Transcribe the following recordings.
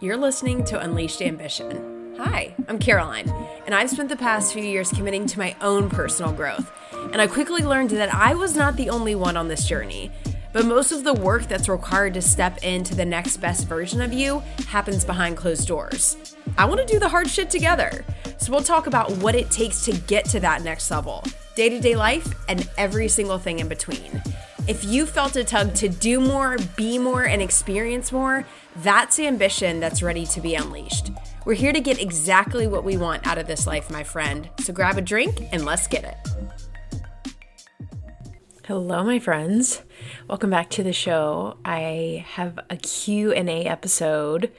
You're listening to Unleashed Ambition. Hi, I'm Caroline, and I've spent the past few years committing to my own personal growth. And I quickly learned that I was not the only one on this journey. But most of the work that's required to step into the next best version of you happens behind closed doors. I want to do the hard shit together. So we'll talk about what it takes to get to that next level, day to day life, and every single thing in between. If you felt a tug to do more, be more, and experience more, that's ambition that's ready to be unleashed. We're here to get exactly what we want out of this life, my friend. So grab a drink and let's get it. Hello my friends. Welcome back to the show. I have a Q&A episode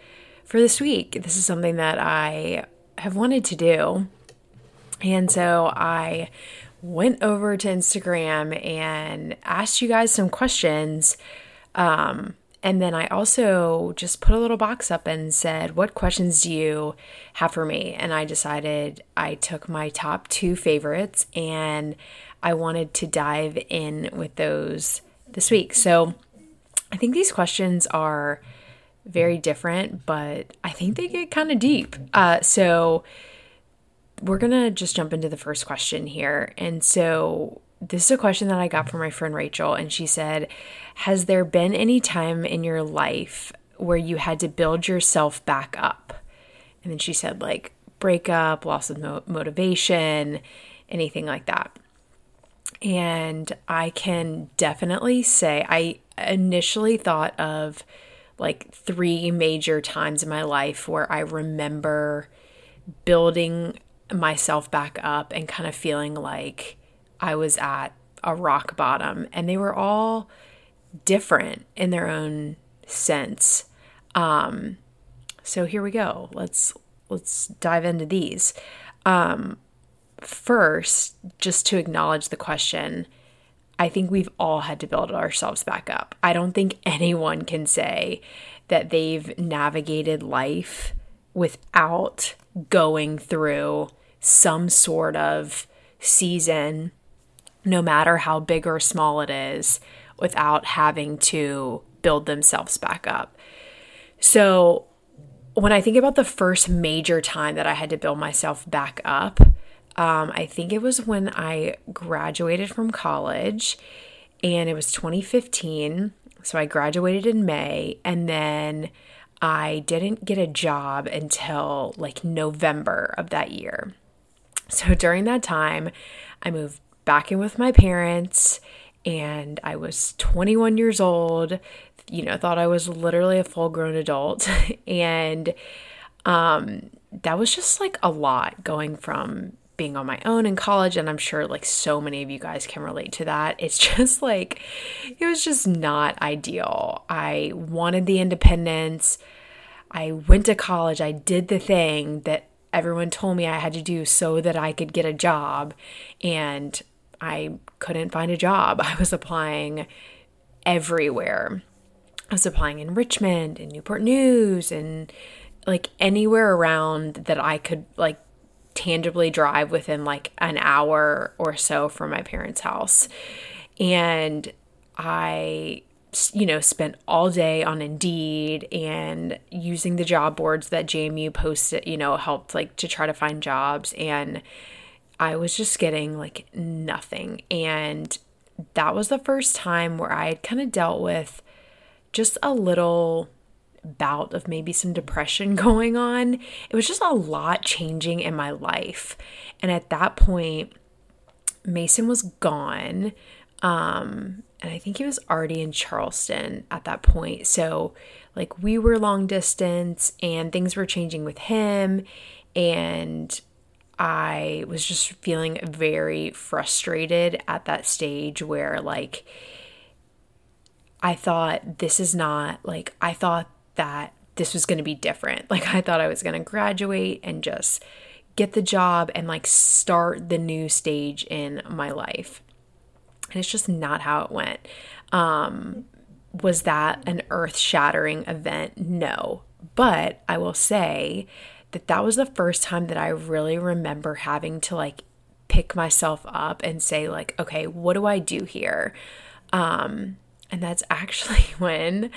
for this week. This is something that I have wanted to do. And so I went over to Instagram and asked you guys some questions. Um, and then I also just put a little box up and said, What questions do you have for me? And I decided I took my top two favorites and I wanted to dive in with those this week. So I think these questions are very different, but I think they get kind of deep. Uh, so we're going to just jump into the first question here. And so, this is a question that I got from my friend Rachel, and she said, Has there been any time in your life where you had to build yourself back up? And then she said, like, breakup, loss of mo- motivation, anything like that. And I can definitely say, I initially thought of like three major times in my life where I remember building myself back up and kind of feeling like I was at a rock bottom. And they were all different in their own sense. Um, so here we go. Let's let's dive into these. Um, first, just to acknowledge the question, I think we've all had to build ourselves back up. I don't think anyone can say that they've navigated life without going through some sort of season, no matter how big or small it is, without having to build themselves back up. So, when I think about the first major time that I had to build myself back up, um, I think it was when I graduated from college and it was 2015. So I graduated in May and then I didn't get a job until like November of that year. So during that time, I moved back in with my parents and I was 21 years old, you know, thought I was literally a full grown adult. and um, that was just like a lot going from being on my own in college and I'm sure like so many of you guys can relate to that. It's just like it was just not ideal. I wanted the independence. I went to college. I did the thing that everyone told me I had to do so that I could get a job and I couldn't find a job. I was applying everywhere. I was applying in Richmond and Newport News and like anywhere around that I could like tangibly drive within like an hour or so from my parents' house. And I, you know, spent all day on Indeed and using the job boards that JMU posted, you know, helped like to try to find jobs. And I was just getting like nothing. And that was the first time where I had kind of dealt with just a little bout of maybe some depression going on. It was just a lot changing in my life. And at that point, Mason was gone. Um, and I think he was already in Charleston at that point. So, like, we were long distance and things were changing with him. And I was just feeling very frustrated at that stage where, like, I thought this is not like, I thought that this was going to be different. Like I thought I was going to graduate and just get the job and like start the new stage in my life. And it's just not how it went. Um was that an earth-shattering event? No. But I will say that that was the first time that I really remember having to like pick myself up and say like, okay, what do I do here? Um And that's actually when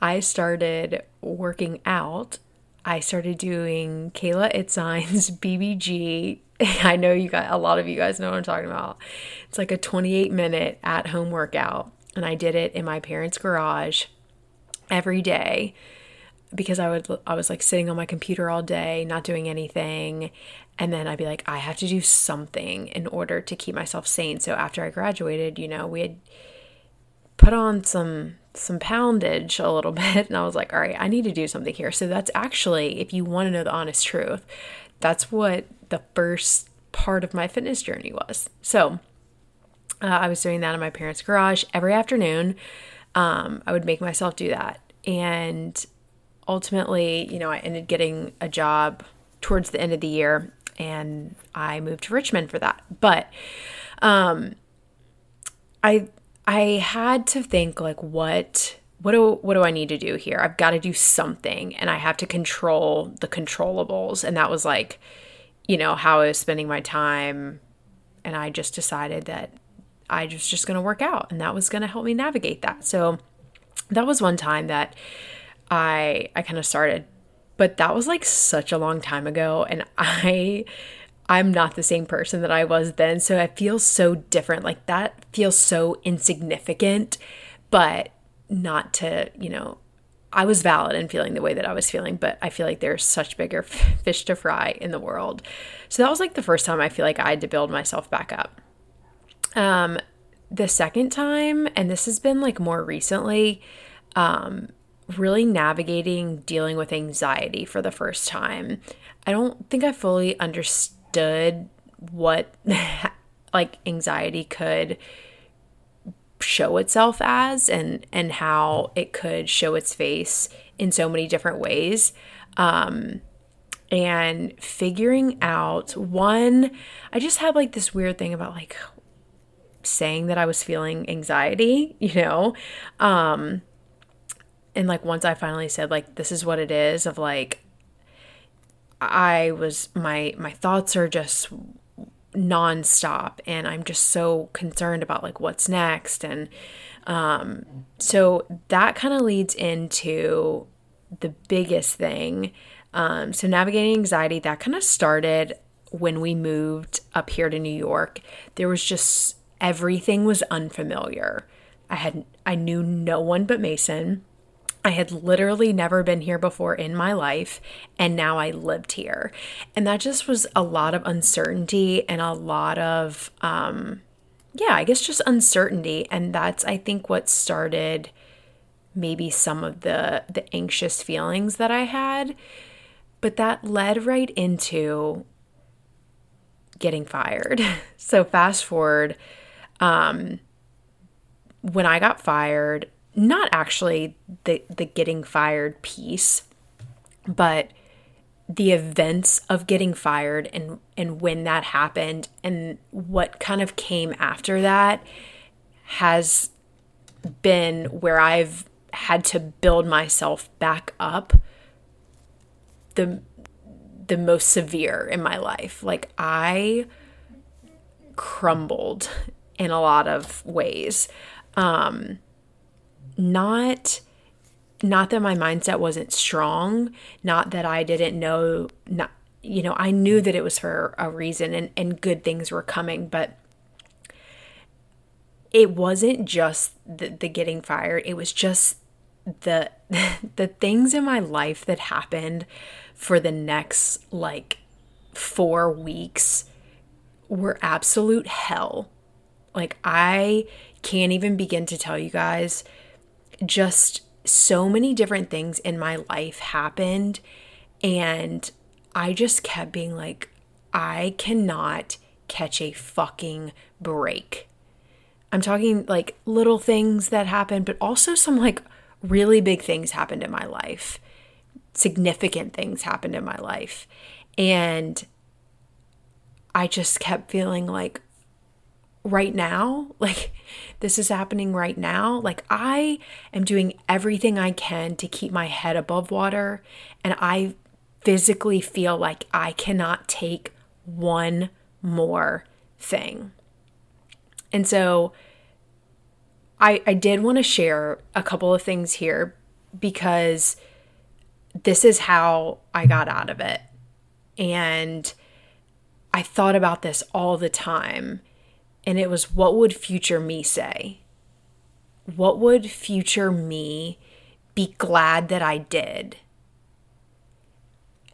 I started working out. I started doing Kayla Itsines BBG. I know you got a lot of you guys know what I'm talking about. It's like a 28 minute at home workout. And I did it in my parents' garage every day because I would I was like sitting on my computer all day, not doing anything, and then I'd be like I have to do something in order to keep myself sane. So after I graduated, you know, we had put on some some poundage a little bit and I was like, "All right, I need to do something here." So that's actually if you want to know the honest truth, that's what the first part of my fitness journey was. So, uh, I was doing that in my parents' garage every afternoon. Um, I would make myself do that. And ultimately, you know, I ended getting a job towards the end of the year and I moved to Richmond for that. But um I I had to think like what what do what do I need to do here? I've got to do something and I have to control the controllables and that was like you know how I was spending my time and I just decided that I was just going to work out and that was going to help me navigate that. So that was one time that I I kind of started. But that was like such a long time ago and I I'm not the same person that I was then, so it feels so different. Like that feels so insignificant, but not to, you know, I was valid in feeling the way that I was feeling, but I feel like there's such bigger fish to fry in the world. So that was like the first time I feel like I had to build myself back up. Um, the second time, and this has been like more recently, um, really navigating dealing with anxiety for the first time. I don't think I fully understood what like anxiety could show itself as and and how it could show its face in so many different ways. Um and figuring out one I just had like this weird thing about like saying that I was feeling anxiety, you know. Um and like once I finally said like this is what it is of like I was my my thoughts are just nonstop and I'm just so concerned about like what's next and um so that kind of leads into the biggest thing. Um so navigating anxiety that kind of started when we moved up here to New York. There was just everything was unfamiliar. I had I knew no one but Mason I had literally never been here before in my life, and now I lived here. And that just was a lot of uncertainty and a lot of, um, yeah, I guess just uncertainty. And that's, I think, what started maybe some of the the anxious feelings that I had. But that led right into getting fired. so fast forward, um, when I got fired, not actually the the getting fired piece, but the events of getting fired and and when that happened and what kind of came after that has been where I've had to build myself back up the the most severe in my life. Like I crumbled in a lot of ways. Um not not that my mindset wasn't strong, not that I didn't know not you know, I knew that it was for a reason and, and good things were coming, but it wasn't just the, the getting fired, it was just the the things in my life that happened for the next like 4 weeks were absolute hell. Like I can't even begin to tell you guys just so many different things in my life happened and I just kept being like I cannot catch a fucking break. I'm talking like little things that happened, but also some like really big things happened in my life. Significant things happened in my life. And I just kept feeling like right now, like this is happening right now. Like I am doing everything I can to keep my head above water, and I physically feel like I cannot take one more thing. And so I, I did want to share a couple of things here because this is how I got out of it. And I thought about this all the time. And it was what would future me say? What would future me be glad that I did?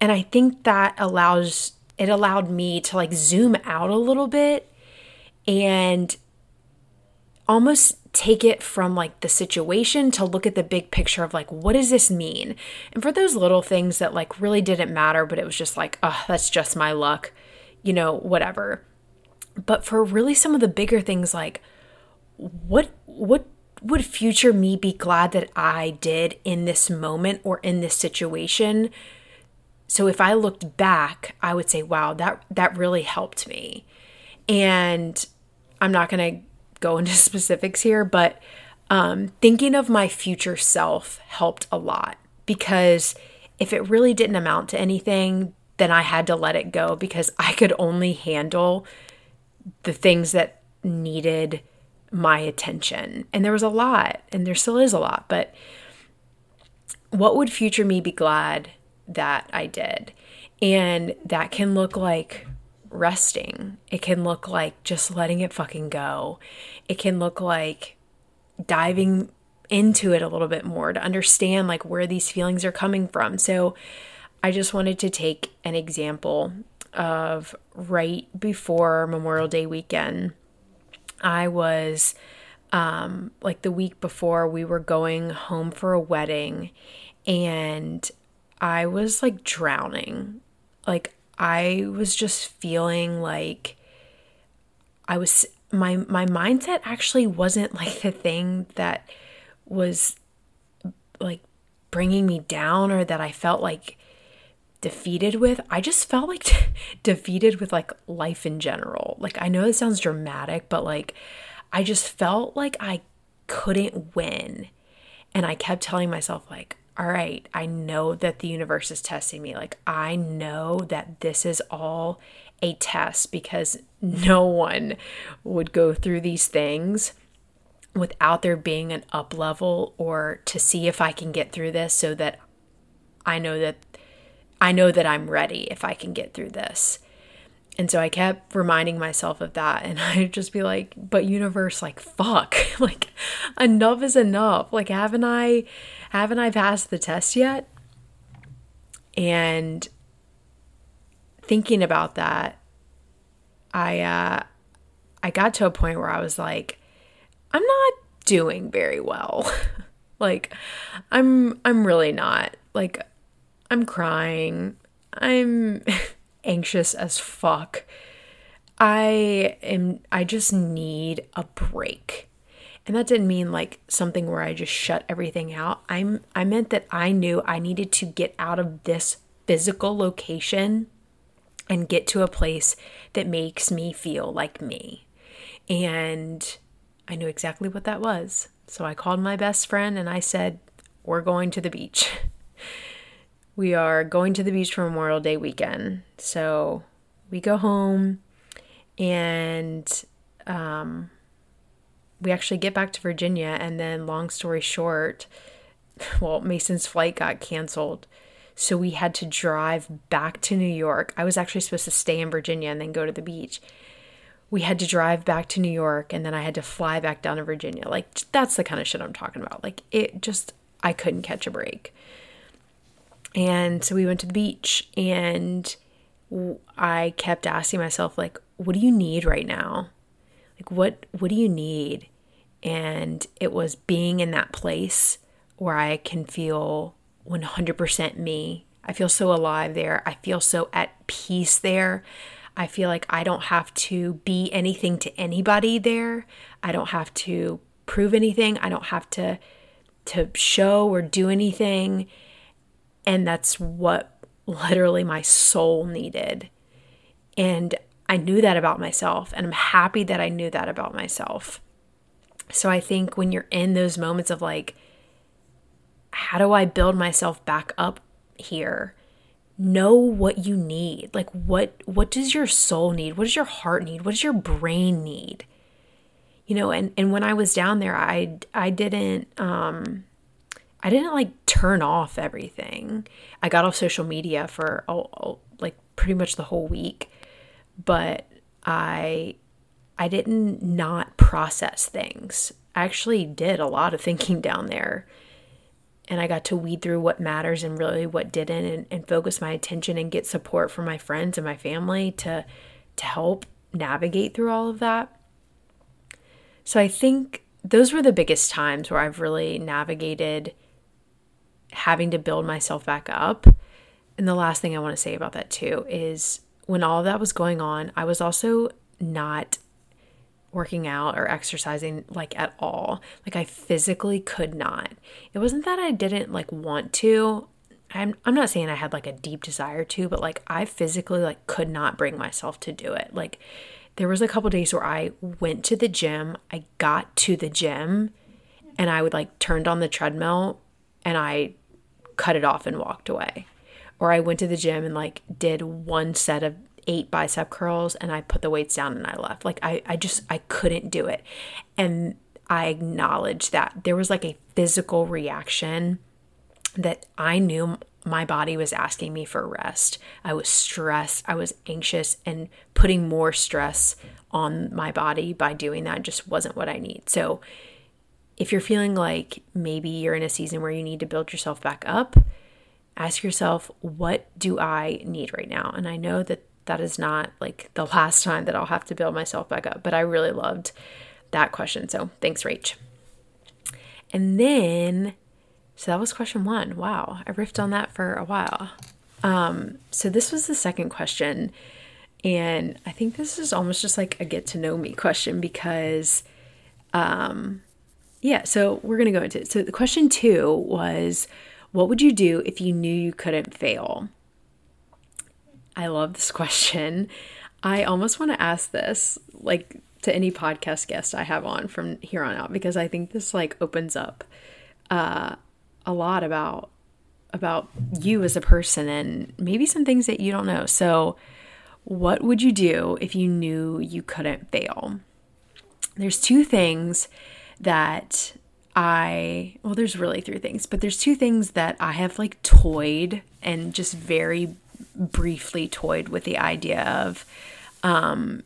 And I think that allows it allowed me to like zoom out a little bit and almost take it from like the situation to look at the big picture of like what does this mean and for those little things that like really didn't matter but it was just like oh that's just my luck you know whatever but for really some of the bigger things like what what would future me be glad that i did in this moment or in this situation? So if i looked back i would say wow that that really helped me. And i'm not going to go into specifics here, but um, thinking of my future self helped a lot because if it really didn't amount to anything, then I had to let it go because I could only handle the things that needed my attention. And there was a lot, and there still is a lot, but what would future me be glad that I did? And that can look like resting. It can look like just letting it fucking go. It can look like diving into it a little bit more to understand like where these feelings are coming from. So I just wanted to take an example of right before Memorial Day weekend. I was um like the week before we were going home for a wedding and I was like drowning. Like I was just feeling like I was my my mindset actually wasn't like the thing that was like bringing me down or that I felt like defeated with. I just felt like defeated with like life in general. Like I know it sounds dramatic, but like I just felt like I couldn't win. And I kept telling myself like all right, I know that the universe is testing me. Like, I know that this is all a test because no one would go through these things without there being an up level or to see if I can get through this so that I know that I know that I'm ready if I can get through this. And so I kept reminding myself of that. And I'd just be like, but universe, like, fuck. like, enough is enough. Like, haven't I haven't I passed the test yet? And thinking about that, I uh I got to a point where I was like, I'm not doing very well. like I'm I'm really not. Like I'm crying. I'm anxious as fuck. I am I just need a break. And that didn't mean like something where I just shut everything out. I'm I meant that I knew I needed to get out of this physical location and get to a place that makes me feel like me. And I knew exactly what that was. So I called my best friend and I said, "We're going to the beach." we are going to the beach for Memorial Day weekend. So we go home and um, we actually get back to Virginia. And then, long story short, well, Mason's flight got canceled. So we had to drive back to New York. I was actually supposed to stay in Virginia and then go to the beach. We had to drive back to New York and then I had to fly back down to Virginia. Like, that's the kind of shit I'm talking about. Like, it just, I couldn't catch a break. And so we went to the beach and I kept asking myself like what do you need right now? Like what what do you need? And it was being in that place where I can feel 100% me. I feel so alive there. I feel so at peace there. I feel like I don't have to be anything to anybody there. I don't have to prove anything. I don't have to to show or do anything. And that's what literally my soul needed. And I knew that about myself. And I'm happy that I knew that about myself. So I think when you're in those moments of like, how do I build myself back up here? Know what you need. Like what what does your soul need? What does your heart need? What does your brain need? you know, and and when I was down there, I I didn't um I didn't like turn off everything. I got off social media for oh, like pretty much the whole week, but I I didn't not process things. I actually did a lot of thinking down there. And I got to weed through what matters and really what didn't and, and focus my attention and get support from my friends and my family to to help navigate through all of that. So I think those were the biggest times where I've really navigated having to build myself back up. And the last thing I want to say about that too is when all that was going on, I was also not working out or exercising like at all. Like I physically could not. It wasn't that I didn't like want to. I'm I'm not saying I had like a deep desire to, but like I physically like could not bring myself to do it. Like there was a couple days where I went to the gym, I got to the gym and I would like turned on the treadmill and I cut it off and walked away. Or I went to the gym and like did one set of eight bicep curls and I put the weights down and I left. Like I, I just I couldn't do it. And I acknowledged that there was like a physical reaction that I knew my body was asking me for rest. I was stressed, I was anxious, and putting more stress on my body by doing that just wasn't what I need. So if you're feeling like maybe you're in a season where you need to build yourself back up, ask yourself, what do I need right now? And I know that that is not like the last time that I'll have to build myself back up, but I really loved that question. So thanks, Rach. And then, so that was question one. Wow, I riffed on that for a while. Um, so this was the second question. And I think this is almost just like a get to know me question because um, yeah, so we're going to go into it. So the question two was what would you do if you knew you couldn't fail? I love this question. I almost want to ask this like to any podcast guest I have on from here on out because I think this like opens up uh, a lot about about you as a person and maybe some things that you don't know. So, what would you do if you knew you couldn't fail? There's two things that I, well, there's really three things, but there's two things that I have like toyed and just very briefly toyed with the idea of. Um,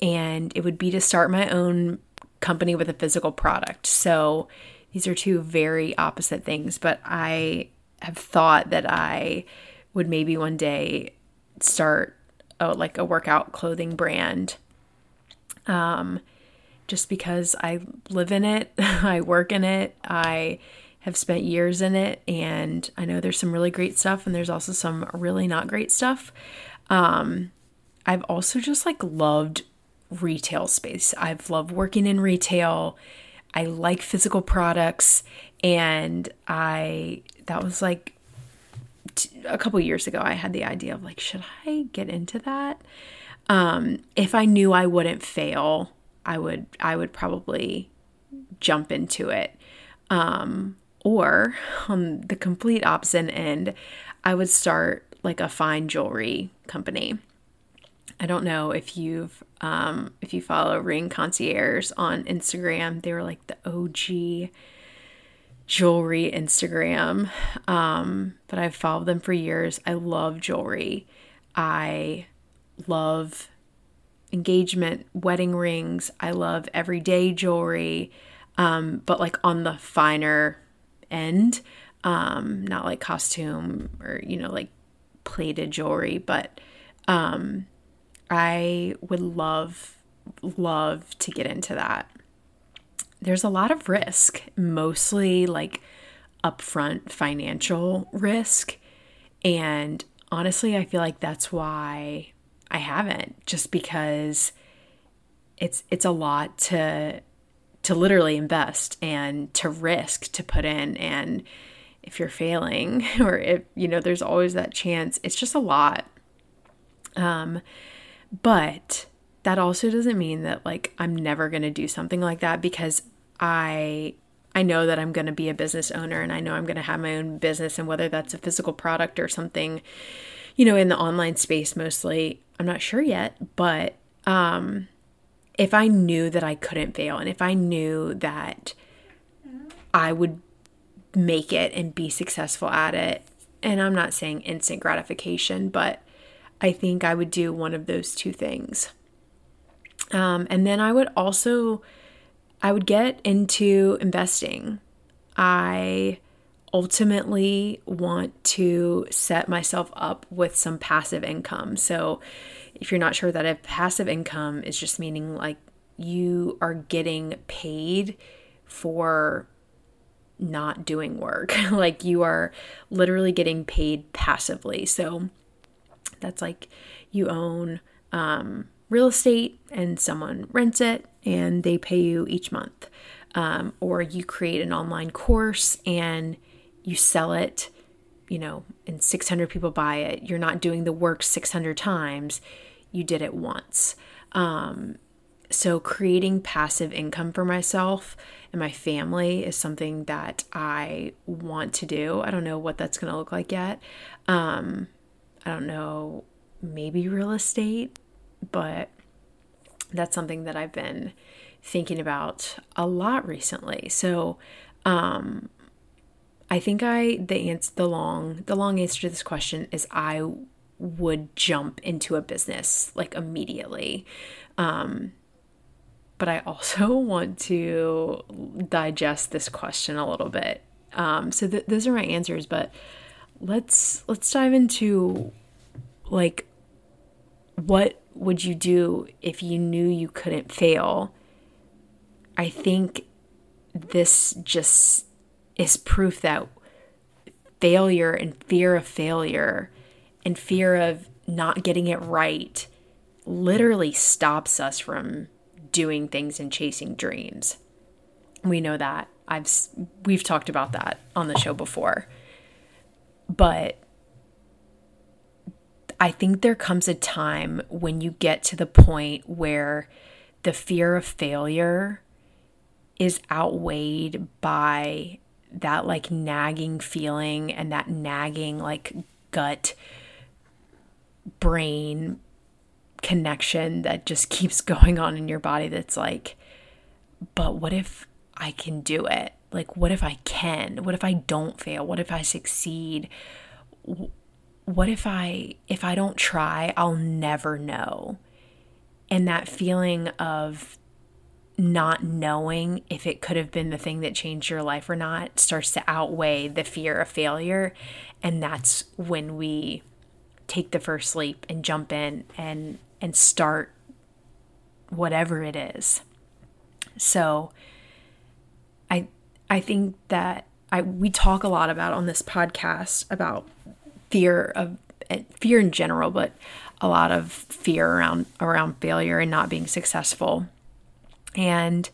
and it would be to start my own company with a physical product. So these are two very opposite things, but I have thought that I would maybe one day start a, like a workout clothing brand. Um, just because I live in it, I work in it, I have spent years in it, and I know there's some really great stuff, and there's also some really not great stuff. Um, I've also just like loved retail space. I've loved working in retail. I like physical products, and I that was like t- a couple years ago. I had the idea of like, should I get into that? Um, if I knew I wouldn't fail, I would I would probably jump into it. Um, or on the complete opposite end, I would start like a fine jewelry company. I don't know if you've um, if you follow Ring Concierge on Instagram. They were like the OG jewelry Instagram, um, but I've followed them for years. I love jewelry. I love engagement, wedding rings. I love everyday jewelry, um, but like on the finer end, um, not like costume or, you know, like plated jewelry, but um, I would love, love to get into that. There's a lot of risk, mostly like upfront financial risk. And honestly, I feel like that's why I haven't just because it's it's a lot to to literally invest and to risk to put in. And if you're failing or if you know there's always that chance it's just a lot. Um but that also doesn't mean that like I'm never going to do something like that because I I know that I'm going to be a business owner and I know I'm going to have my own business. And whether that's a physical product or something you know in the online space mostly I'm not sure yet, but um, if I knew that I couldn't fail and if I knew that I would make it and be successful at it, and I'm not saying instant gratification, but I think I would do one of those two things. Um, and then I would also I would get into investing. I ultimately want to set myself up with some passive income. So, if you're not sure that a passive income is just meaning like you are getting paid for not doing work, like you are literally getting paid passively. So, that's like you own um, real estate and someone rents it and they pay you each month. Um, or you create an online course and you sell it, you know, and 600 people buy it. You're not doing the work 600 times, you did it once. Um, so, creating passive income for myself and my family is something that I want to do. I don't know what that's going to look like yet. Um, I don't know, maybe real estate, but that's something that I've been thinking about a lot recently. So, um, I think I the answer the long the long answer to this question is I would jump into a business like immediately. Um, but I also want to digest this question a little bit. Um, so th- those are my answers, but let's let's dive into like what would you do if you knew you couldn't fail? I think this just is proof that failure and fear of failure and fear of not getting it right literally stops us from doing things and chasing dreams. We know that. I've we've talked about that on the show before. But I think there comes a time when you get to the point where the fear of failure is outweighed by that like nagging feeling and that nagging like gut brain connection that just keeps going on in your body that's like but what if I can do it? Like what if I can? What if I don't fail? What if I succeed? What if I if I don't try, I'll never know. And that feeling of not knowing if it could have been the thing that changed your life or not starts to outweigh the fear of failure. And that's when we take the first leap and jump in and and start whatever it is. So I I think that I we talk a lot about on this podcast about fear of eh, fear in general, but a lot of fear around around failure and not being successful and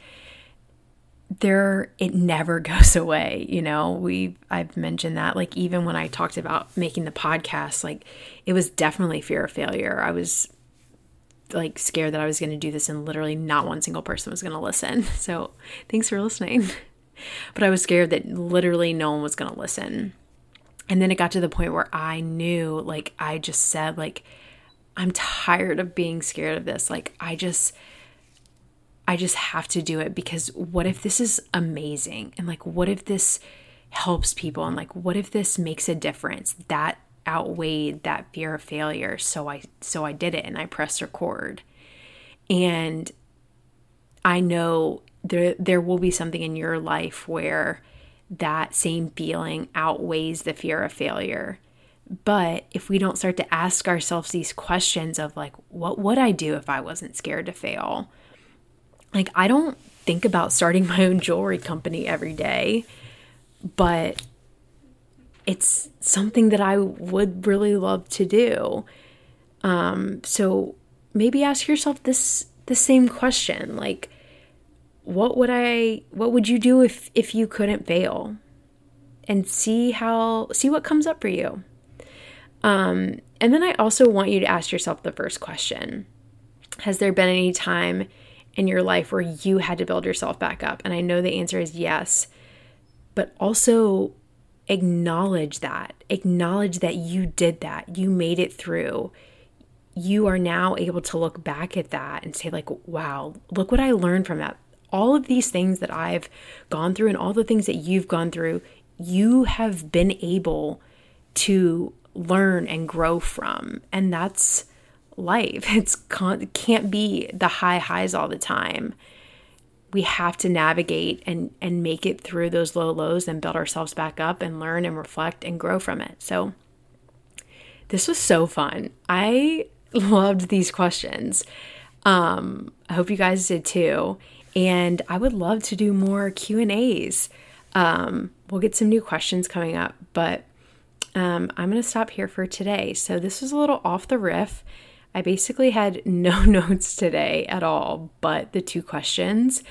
there it never goes away you know? We i've mentioned that like even when i talked about making the podcast like it was definitely fear of failure. I was like scared that i was going to do this and literally not one single person was going to listen. So thanks for listening. But i was scared that literally no one was going to listen. And then it got to the point where i knew like i just said like i'm tired of being scared of this. Like i just I just have to do it because what if this is amazing? And like, what if this helps people? And like, what if this makes a difference? That outweighed that fear of failure. So I, so I did it and I pressed record. And I know there, there will be something in your life where that same feeling outweighs the fear of failure. But if we don't start to ask ourselves these questions of like, what would I do if I wasn't scared to fail? Like I don't think about starting my own jewelry company every day, but it's something that I would really love to do. Um, so maybe ask yourself this the same question like what would I what would you do if if you couldn't fail? And see how see what comes up for you. Um, and then I also want you to ask yourself the first question. Has there been any time in your life where you had to build yourself back up? And I know the answer is yes, but also acknowledge that. Acknowledge that you did that. You made it through. you are now able to look back at that and say, like, wow, look what I learned from that. All of these things that I've gone through and all the things that you've gone through, you have been able to learn and grow from. And that's life. It's con- can't be the high highs all the time. We have to navigate and and make it through those low lows and build ourselves back up and learn and reflect and grow from it. So this was so fun. I loved these questions. Um, I hope you guys did too. And I would love to do more Q and A's. Um, we'll get some new questions coming up, but um, I'm going to stop here for today. So this was a little off the riff. I basically had no notes today at all, but the two questions.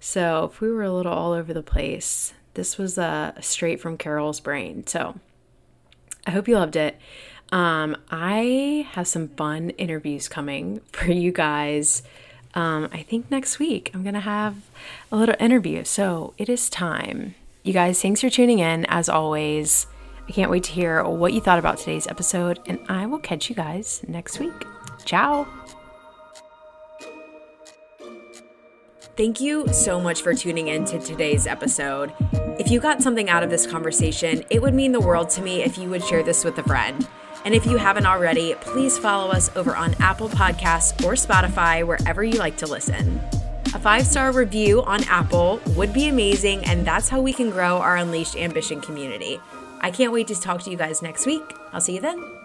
So if we were a little all over the place, this was uh, straight from Carol's brain. So I hope you loved it. Um, I have some fun interviews coming for you guys. Um, I think next week I'm going to have a little interview. So it is time. You guys, thanks for tuning in as always. I can't wait to hear what you thought about today's episode, and I will catch you guys next week. Ciao. Thank you so much for tuning in to today's episode. If you got something out of this conversation, it would mean the world to me if you would share this with a friend. And if you haven't already, please follow us over on Apple Podcasts or Spotify, wherever you like to listen. A five star review on Apple would be amazing, and that's how we can grow our Unleashed Ambition community. I can't wait to talk to you guys next week. I'll see you then.